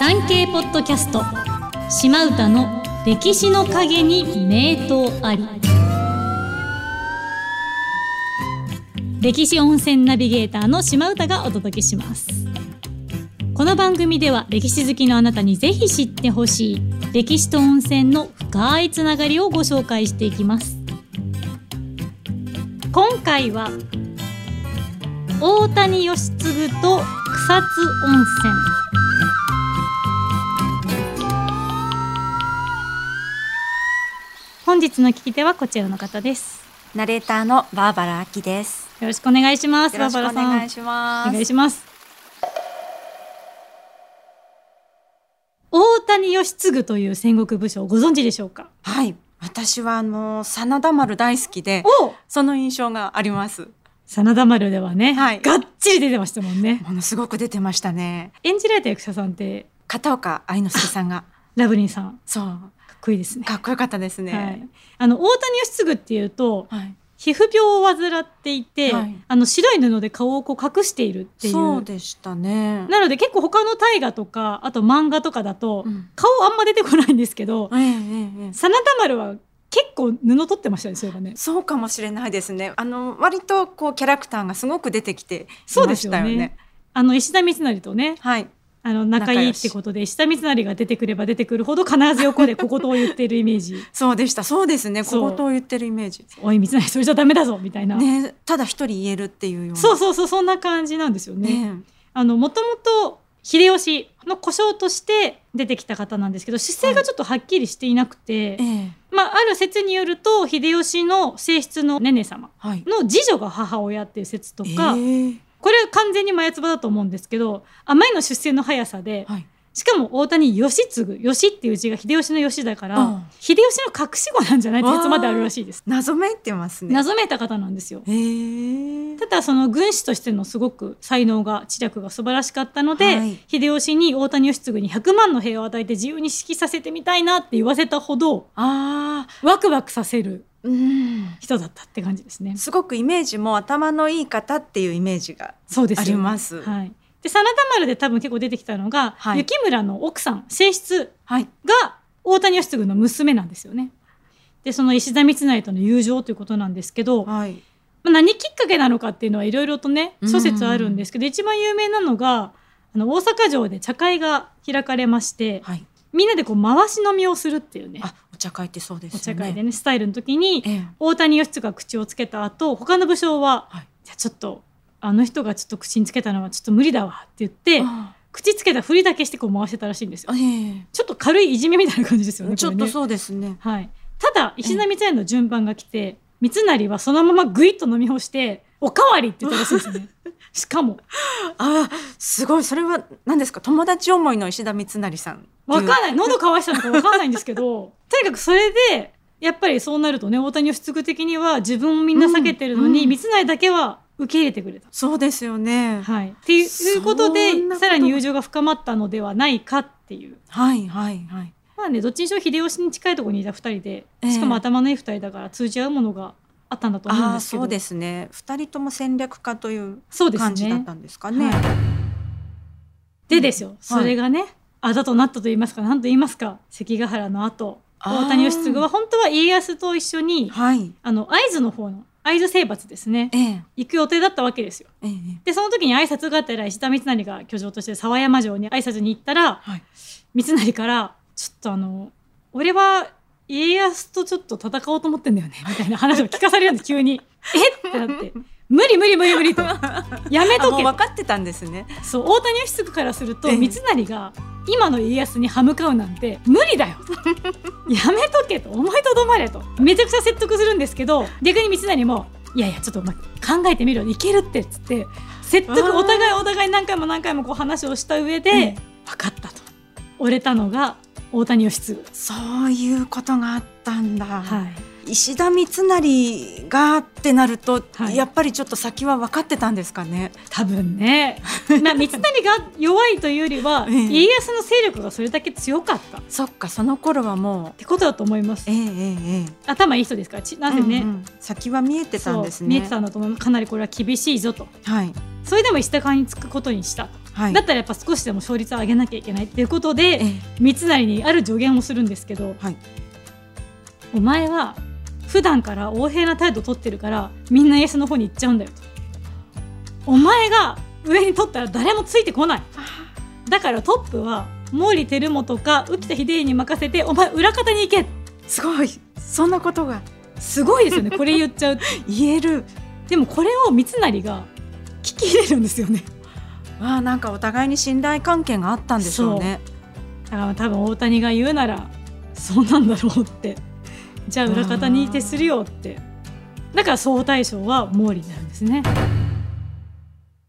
産経ポッドキャスト。島唄の歴史の陰に名刀あり。歴史温泉ナビゲーターの島唄がお届けします。この番組では歴史好きのあなたにぜひ知ってほしい歴史と温泉の深いつながりをご紹介していきます。今回は大谷義次と草津温泉。本日の聞き手はこちらの方です。ナレーターのバーバラアキです。よろしくお願いします。バーバラさん。願いします。お願いします。大谷義次という戦国武将ご存知でしょうか？はい、私はあの真田丸大好きで、お！その印象があります。真田丸ではね、はい。がっちり出てましたもんね。ものすごく出てましたね。演じられた役者さんって？片岡愛之助さんが、ラブリンさん。そう、こいいですね。かっこよかったですね。はい、あの大谷義次っていうとはい、皮膚病を患っていて、はい。あの白い布で顔をこう隠しているっていう。そうでしたね。なので結構他の大河とかあと漫画とかだと、うん。顔あんま出てこないんですけど真田丸は結構布取ってましたねそういえばね。そうかもしれないですね。あの割とこうキャラクターがすごく出てきていそうでましたよね。すよね。あの石田三成とねはい、あの仲いいってことで石田三成が出てくれば出てくるほど必ず横で 小言を言っているイメージそうでした。そうですね。小言を言ってるイメージ。「おい三成それじゃダメだぞ」みたいな、ね、ただ一人言えるっていうような。そうそうそうそんな感じなんですよね。ね。あのもともと秀吉の故障として出てきた方なんですけど姿勢がちょっとはっきりしていなくて、ええまあ、ある説によると秀吉の正室のねね様はい。の次女が母親っていう説とか、ええこれは完全に前つばだと思うんですけどあまりの出世の速さではい。しかも大谷義次義っていう字が秀吉の義だから、うん秀吉の隠し子なんじゃないって説まであるらしいです。謎めいてますね。謎めいた方なんですよ。ただその軍師としてのすごく才能が知略が素晴らしかったので、はい秀吉に大谷義次に100万の兵を与えて自由に指揮させてみたいなって言わせたほどああ、ワクワクさせるうん。人だったって感じですね。すごくイメージも頭のいい方っていうイメージがあそうですよります。はい。で真田丸で多分結構出てきたのが、はい雪村の奥さん正室はい。が大谷義次の娘なんですよね。でその石田三成との友情ということなんですけど、まはい。あ、何きっかけなのかっていうのはいろいろとねうん諸説あるんですけど、一番有名なのがあの大阪城で茶会が開かれましてはい。みんなでこう回し飲みをするっていうねあ、お茶会ってそうですおよね。茶会でねスタイルの時にええ。大谷義次が口をつけた後他の武将ははい。「じゃあちょっとあの人がちょっと口につけたのはちょっと無理だわ」って言ってあ口つけたふりだけしてこう回してたらしいんですよ。えちょっと軽いいじめみたいな感じですよね。ねえちょっとそうですね。はい。ただ石田三成の順番が来て三成はそのままぐいっと飲み干して「おかわり!」って言ったらしいんですね。しかもああ、すごい。それは何ですか？友達思いの石田三成さん。わかんない喉乾いてたのかわかんないんですけど とにかくそれでやっぱりそうなるとね大谷義次的には自分をみんな避けてるのに、うんうん三成だけは受け入れてくれた。そうですよね。はい、っていうことでさらに友情が深まったのではないかっていう。はいはいはい。まあね、どっちにしろ秀吉に近いところにいた2人でええしかも頭のいい2人だから通じ合うものがあったんだと思うんああ、ですけどそうですね。二人とも戦略家という感じだったんですかね。はいでですよ、それがねあだとなったと言いますか何と言いますか関ヶ原の後大谷義次は本当は家康と一緒にはい。あの会津の方の会津征伐ですねええ行く予定だったわけですよ。ええでその時に挨拶がてら石田三成が居城として沢山城に挨拶に行ったらはい。三成から「ちょっとあの俺は家康とちょっと戦おうと思ってんだよね」みたいな話を聞かされるんです急に。えってなって「無理無理無理無理」と「やめとけ」分かってたんですね。そう大谷義次からするとええ。三成が今の家康に歯向かうなんて無理だよ。やめとけと。思いとどまれと。めちゃくちゃ説得するんですけど逆に三成も「いやいやちょっと考えてみろいけるって」っつって説得お互いお互い何回も何回もこう話をした上で、ええ分かったと。折れたのが大谷義次。そういうことがあったんだ。はい。石田三成がってなると、はい。やっぱりちょっと先は分かってたんですかね。多分ね、まあ、三成が弱いというよりは、ええ。家康の勢力がそれだけ強かった。っそっかその頃はもう。てことだと思います。えええええ頭いい人ですからちなえぜね、うんうん。先は見えてたんですね。見えてたんだと思います。かなりこれは厳しいぞと。はい。それでも石高につくことにした。とはい。だったらやっぱ少しでも勝率を上げなきゃいけないっていうことでええ。三成にある助言をするんですけどはい。お前は普段から横柄な態度取ってるからみんなイエスの方に行っちゃうんだよと。お前が上に取ったら誰もついてこない。だからトップは毛利輝元か浮田秀家に任せてお前裏方に行け。すごい。そんなことが。すごいですよね。これ言っちゃう 言える。でもこれを三成が聞き入れるんですよねわあなんかお互いに信頼関係があったんでしょうね。だから多分大谷が言うならそうなんだろうって。じゃあ裏方に徹するよって。だから総大将は毛利になるんですね。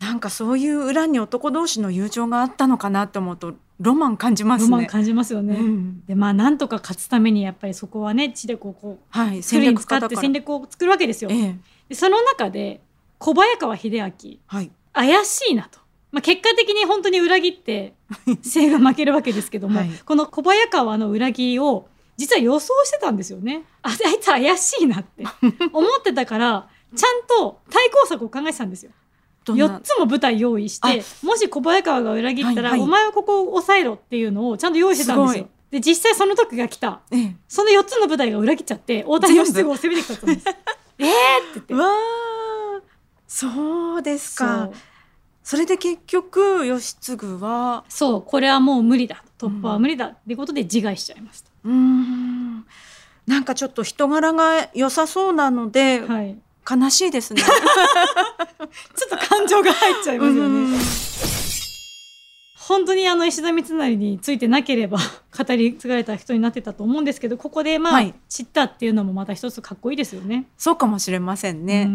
なんかそういう裏に男同士の友情があったのかなって思うとロマン感じますね。ロマン感じますよね、うん。でまあなんとか勝つためにやっぱりそこはね地でこうこうはいフルに使って戦略を作るわけですよ、ええ。でその中で小早川秀明。はい。怪しいなと、まあ、結果的に本当に裏切って 正が負けるわけですけども、はい。この小早川の裏切りを実は予想してたんですよね。ああいつ怪しいなって 思ってたからちゃんと対抗策を考えてたんですよ。どんな？4つも舞台用意してもし小早川が裏切ったら、はいはい。お前はここを抑えろっていうのをちゃんと用意してたんですすよで実際その時が来た。ええ。その4つの舞台が裏切っちゃって大谷義次を攻めてきたと思うんですえーって言って。わあそうですそかうそれで結局義継はそうこれはもう無理だ。突破は無理だっていうことで自害しちゃいました、うーん。なんかちょっと人柄が良さそうなので、はい。悲しいですね。ちょっと感情が入っちゃいますようんね本当にあの石田三成についてなければ 語り継がれた人になってたと思うんですけどここでまあ、はい。知ったっていうのもまた一つかっこいいですよね。そうかもしれませんうね。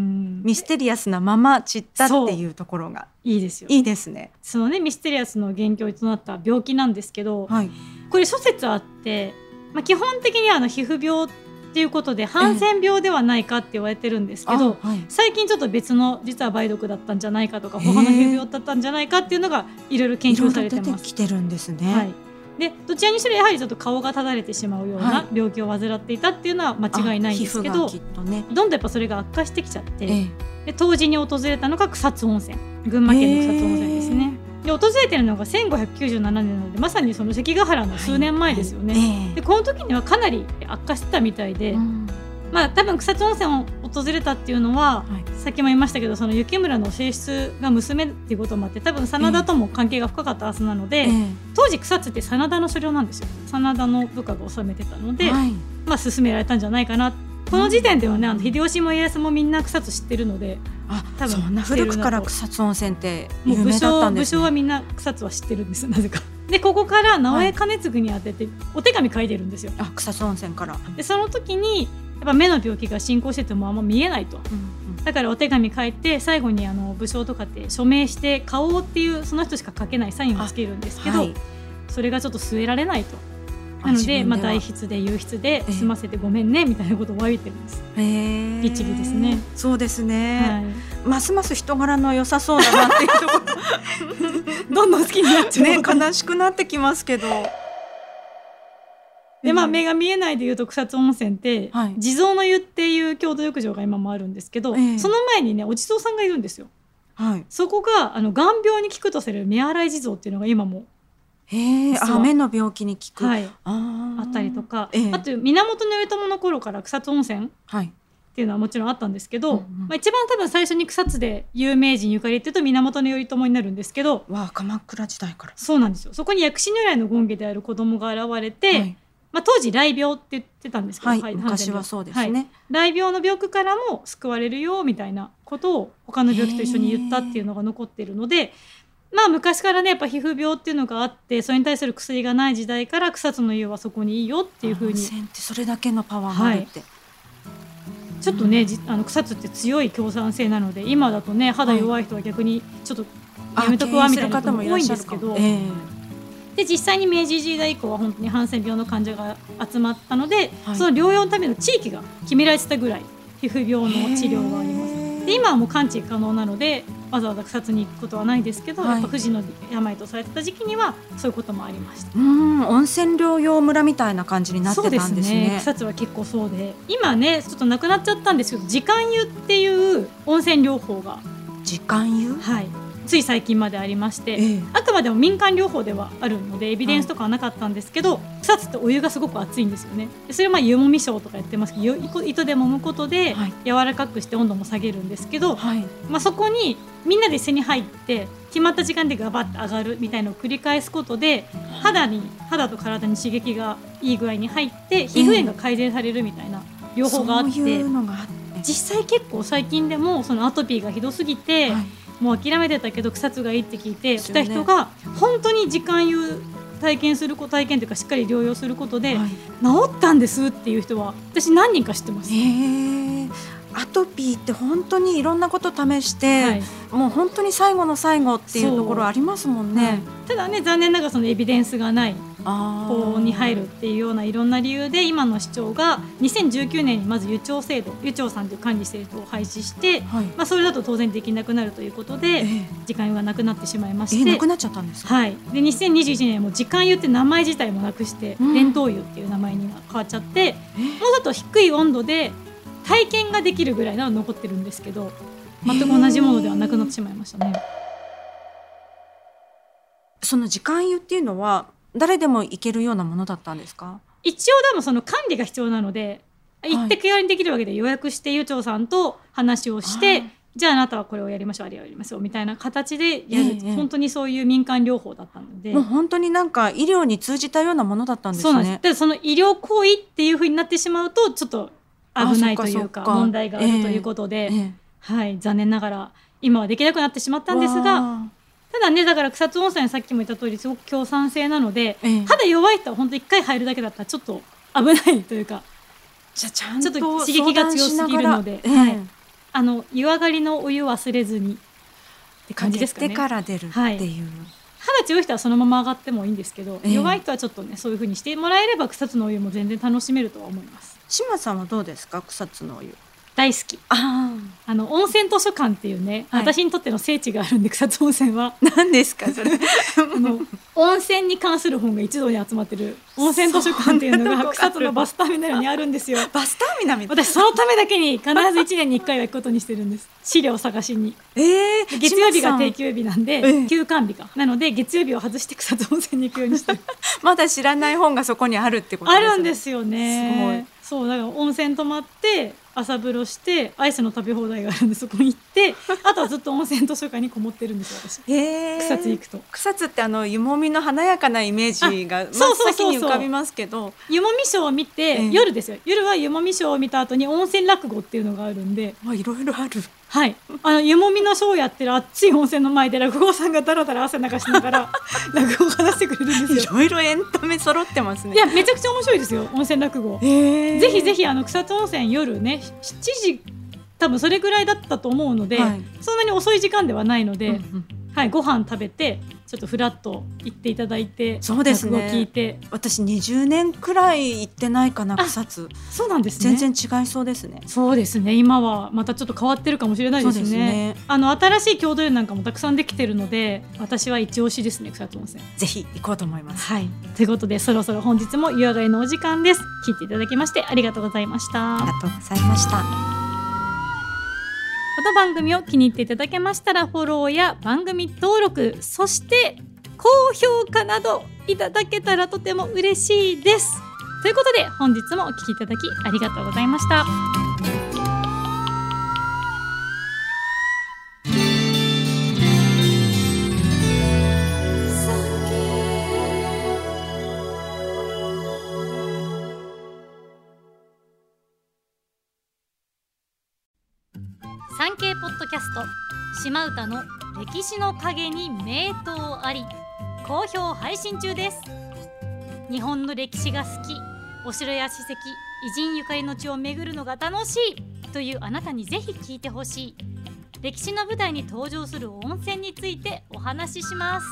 んミステリアスなまま散ったっていうところがいいですよいいですね。そのねミステリアスの元凶となった病気なんですけど、はい。これ諸説あって、まあ、基本的にはあの皮膚病っていうことでハンセン病ではないかって言われてるんですけど、あはい。最近ちょっと別の実は梅毒だったんじゃないかとか他の皮膚病だったんじゃないかっていうのがいろいろ研究されてます。出てきてるんですね。はい、でどちらにしろやはりちょっと顔がただれてしまうようはない病気を患っていたっていうのは間違いないんですけど、ね。どんどんやっぱそれが悪化してきちゃって、ええで当時に訪れたのが草津温泉群馬県の草津温泉ですね。で訪れてるのが1597年なのでまさにその関ヶ原の数年前ですよね。はいでこの時にはかなり悪化してたみたいで、ええうんまあ多分草津温泉を訪れたっていうのは、はいさっきも言いましたけどその雪村の正室が娘っていうこともあって多分真田とも関係が深かったはずなので、え当時草津って真田の所領なんですよ真田の部下が治めてたので、えはい。まあ進められたんじゃないかなこの時点ではねあの秀吉も家康もみんな草津知ってるのであ、多分そんな古くから草津温泉って有名だったんですね。将はみんな草津は知ってるんですなぜか。でここから直江兼続に当ててお手紙書いてるんですよ。あ、草津温泉から。でその時にやっぱ目の病気が進行しててもあんま見えないと。うんだからお手紙書いて最後にあの武将とかって署名して顔っていうその人しか書けないサインをつけるんですけど、はい。それがちょっと据えられないとあなのでまあ、代筆で郵筆でええ済ませてごめんねみたいなことを詫びてるんです、律儀ですね。そうですね。はますます人柄の良さそうだなっていうとこい、どんどん好きになっちゃう、ろね悲しくなってきますけど。でまあうん。目が見えないでいうと草津温泉って、はい。地蔵の湯っていう郷土浴場が今もあるんですけど、ええ。その前にねお地蔵さんがいるんですよ。はい。そこがあの眼病に効くとされる目洗い地蔵っていうのが今も、へえ、目の病気に効く。はい、あー。あったりとか、ええ。あと源頼朝の頃から草津温泉はい。っていうのはもちろんあったんですけど、うんうん。まあ、一番多分最初に草津で有名人ゆかりっていうと源頼朝になるんですけどわあ、鎌倉時代から。そうなんですよ。そこに薬師如来の権化である子供が現れて、はい。まあ、当時雷病って言ってたんですけど、はい、昔はそうですね。雷病の病気からも救われるよみたいなことを他の病気と一緒に言ったっていうのが残ってるのでまあ昔からねやっぱ皮膚病っていうのがあってそれに対する薬がない時代から草津の湯はそこにいいよっていうふう温に泉ってそれだけのパワーがあるって。ちょっとねじあの草津って強い強酸性なので今だとね肌弱い人は逆にちょっとやめとくわみたいな人も多いんですけど、ええで実際に明治時代以降は本当にハンセン病の患者が集まったので、はいその療養のための地域が決められてたぐらい皮膚病の治療があります。で今はもう完治可能なのでわざわざ草津に行くことはないですけど、はいやっぱ不治の病とされてた時期にはそういうこともありました。うん、温泉療養村みたいな感じになってたんですね。草津は結構そうで今ねちょっとなくなっちゃったんですけど時間湯っていう温泉療法が、時間湯？はい、つい最近までありまして、ええ。あくまでも民間療法ではあるのでエビデンスとかはなかったんですけど、草津ってお湯がすごく熱いんですよね。でそれはまあ湯もみショーとかやってますけどゆ糸で揉むことではい。柔らかくして温度も下げるんですけど、はい。まあ、そこにみんなで一緒に入って決まった時間でガバッと上がるみたいのを繰り返すことで肌に肌と体に刺激がいい具合に入って皮膚炎が改善されるみたいな療法があって。実際結構最近でもそのアトピーがひどすぎて、はいもう諦めてたけど草津がいいって聞いて来た人が本当に時間湯体験するこ体験というかしっかり療養することではい。治ったんですっていう人は私何人か知ってます。アトピーって本当にいろんなこと試して、はい。もう本当に最後の最後っていうところありますもんはい。ね。ただね残念ながらそのエビデンスがない法に入るっていうようないろんな理由で今の市長が2019年にまず湯長制度湯長さんという管理している人を廃止して、はい。まあ、それだと当然できなくなるということえでえ時間湯がなくなってしまいまえして。なくなっちゃったんですか？はい、で2021年も時間湯って名前自体もなくして、うん伝統湯っていう名前に変わっちゃってえもうちょっと低い温度で体験ができるぐらいなの残ってるんですけど全く同じものではなくなってしまいましたね。その時間湯っていうのは誰でも行けるようなものだったんですか？一応でもその管理が必要なのでい。行って気軽にできるわけで予約して湯長さんと話をして、はいじゃああなたはこれをやりましょうあれをやりましょうみたいな形でやる、ええ。本当にそういう民間療法だったので。もう本当になんか医療に通じたようなものだったんですそうなんです。その医療行為っていうふうになってしまうとちょっと危ないというか問題があるということで、ええはい、残念ながら今はできなくなってしまったんですがわただねだから草津温泉さっきも言った通りすごく共産性なので、ええ。肌弱い人は本当一回入るだけだったらちょっと危ないというかじゃあちゃんちょっとと刺激が強すぎるので相談しながら。はい。あの湯上がりのお湯忘れずにって感じですかね。から出るっていう。肌強い人はそのまま上がってもいいんですけど、ええ。弱い人はちょっとねそういうふうにしてもらえれば草津のお湯も全然楽しめるとは思います。島さんはどうですか？草津のお湯。大好き。ああの温泉図書館っていうね、はい。私にとっての聖地があるんで草津温泉は。あ、何ですかそれ。あの温泉に関する本が一堂に集まってる温泉図書館っていうのがが草津のバスターミナルにあるんですよ。バスターミナル。私そのためだけに必ず1年に1回は行くことにしてるんです。資料を探しに。ええで月曜日が定休日なんで、ええ休館日か。なので月曜日を外して草津温泉に行くようにしてる。まだ知らない本がそこにあるってことですあね。るんですよねそうだから温泉泊まって朝風呂してアイスの食べ放題があるんでそこに行って あとはずっと温泉図書館にこもってるんですよ私。草津行くと。草津ってあの湯もみの華やかなイメージが先に浮かびますけど。湯もみショーを見て、ええ。夜ですよ。夜は湯もみショーを見た後に温泉落語っていうのがあるんで。まあいろいろあるはい。あの湯もみのショーをやってる熱い温泉の前で落語家さんがだらだら汗流しながら 落語を話してくれるんですよ。いろいろエンタメ揃ってますね。いやめちゃくちゃ面白いですよ温泉落語。ぜひぜひあの草津温泉夜ね7時多分それぐらいだったと思うので、はい。そんなに遅い時間ではないので、うんうん。はい、ご飯食べてちょっとフラッと行っていただいてそうですね。聞いて。私20年くらい行ってないかなあ草津。そうなんですね。全然違いそうですね。そうですね。今はまたちょっと変わってるかもしれないですね。ね。あの新しい郷土湯なんかもたくさんできてるので私は一押しですね草津温泉。ぜひ行こうと思います。はい。ということでそろそろ本日も湯上がりのお時間です。聞いていただきましてありがとうございました。ありがとうございました。この番組を気に入っていただけましたらフォローや番組登録そして高評価などいただけたらとても嬉しいです。ということで本日もお聴きいただきありがとうございました。島唄の歴史の陰に名刀あり好評配信中です。日本の歴史が好きお城や史跡偉人ゆかりの地を巡るのが楽しいというあなたにぜひ聞いてほしい。歴史の舞台に登場する温泉についてお話しします。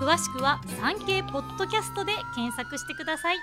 詳しくは産経ポッドキャストで検索してください。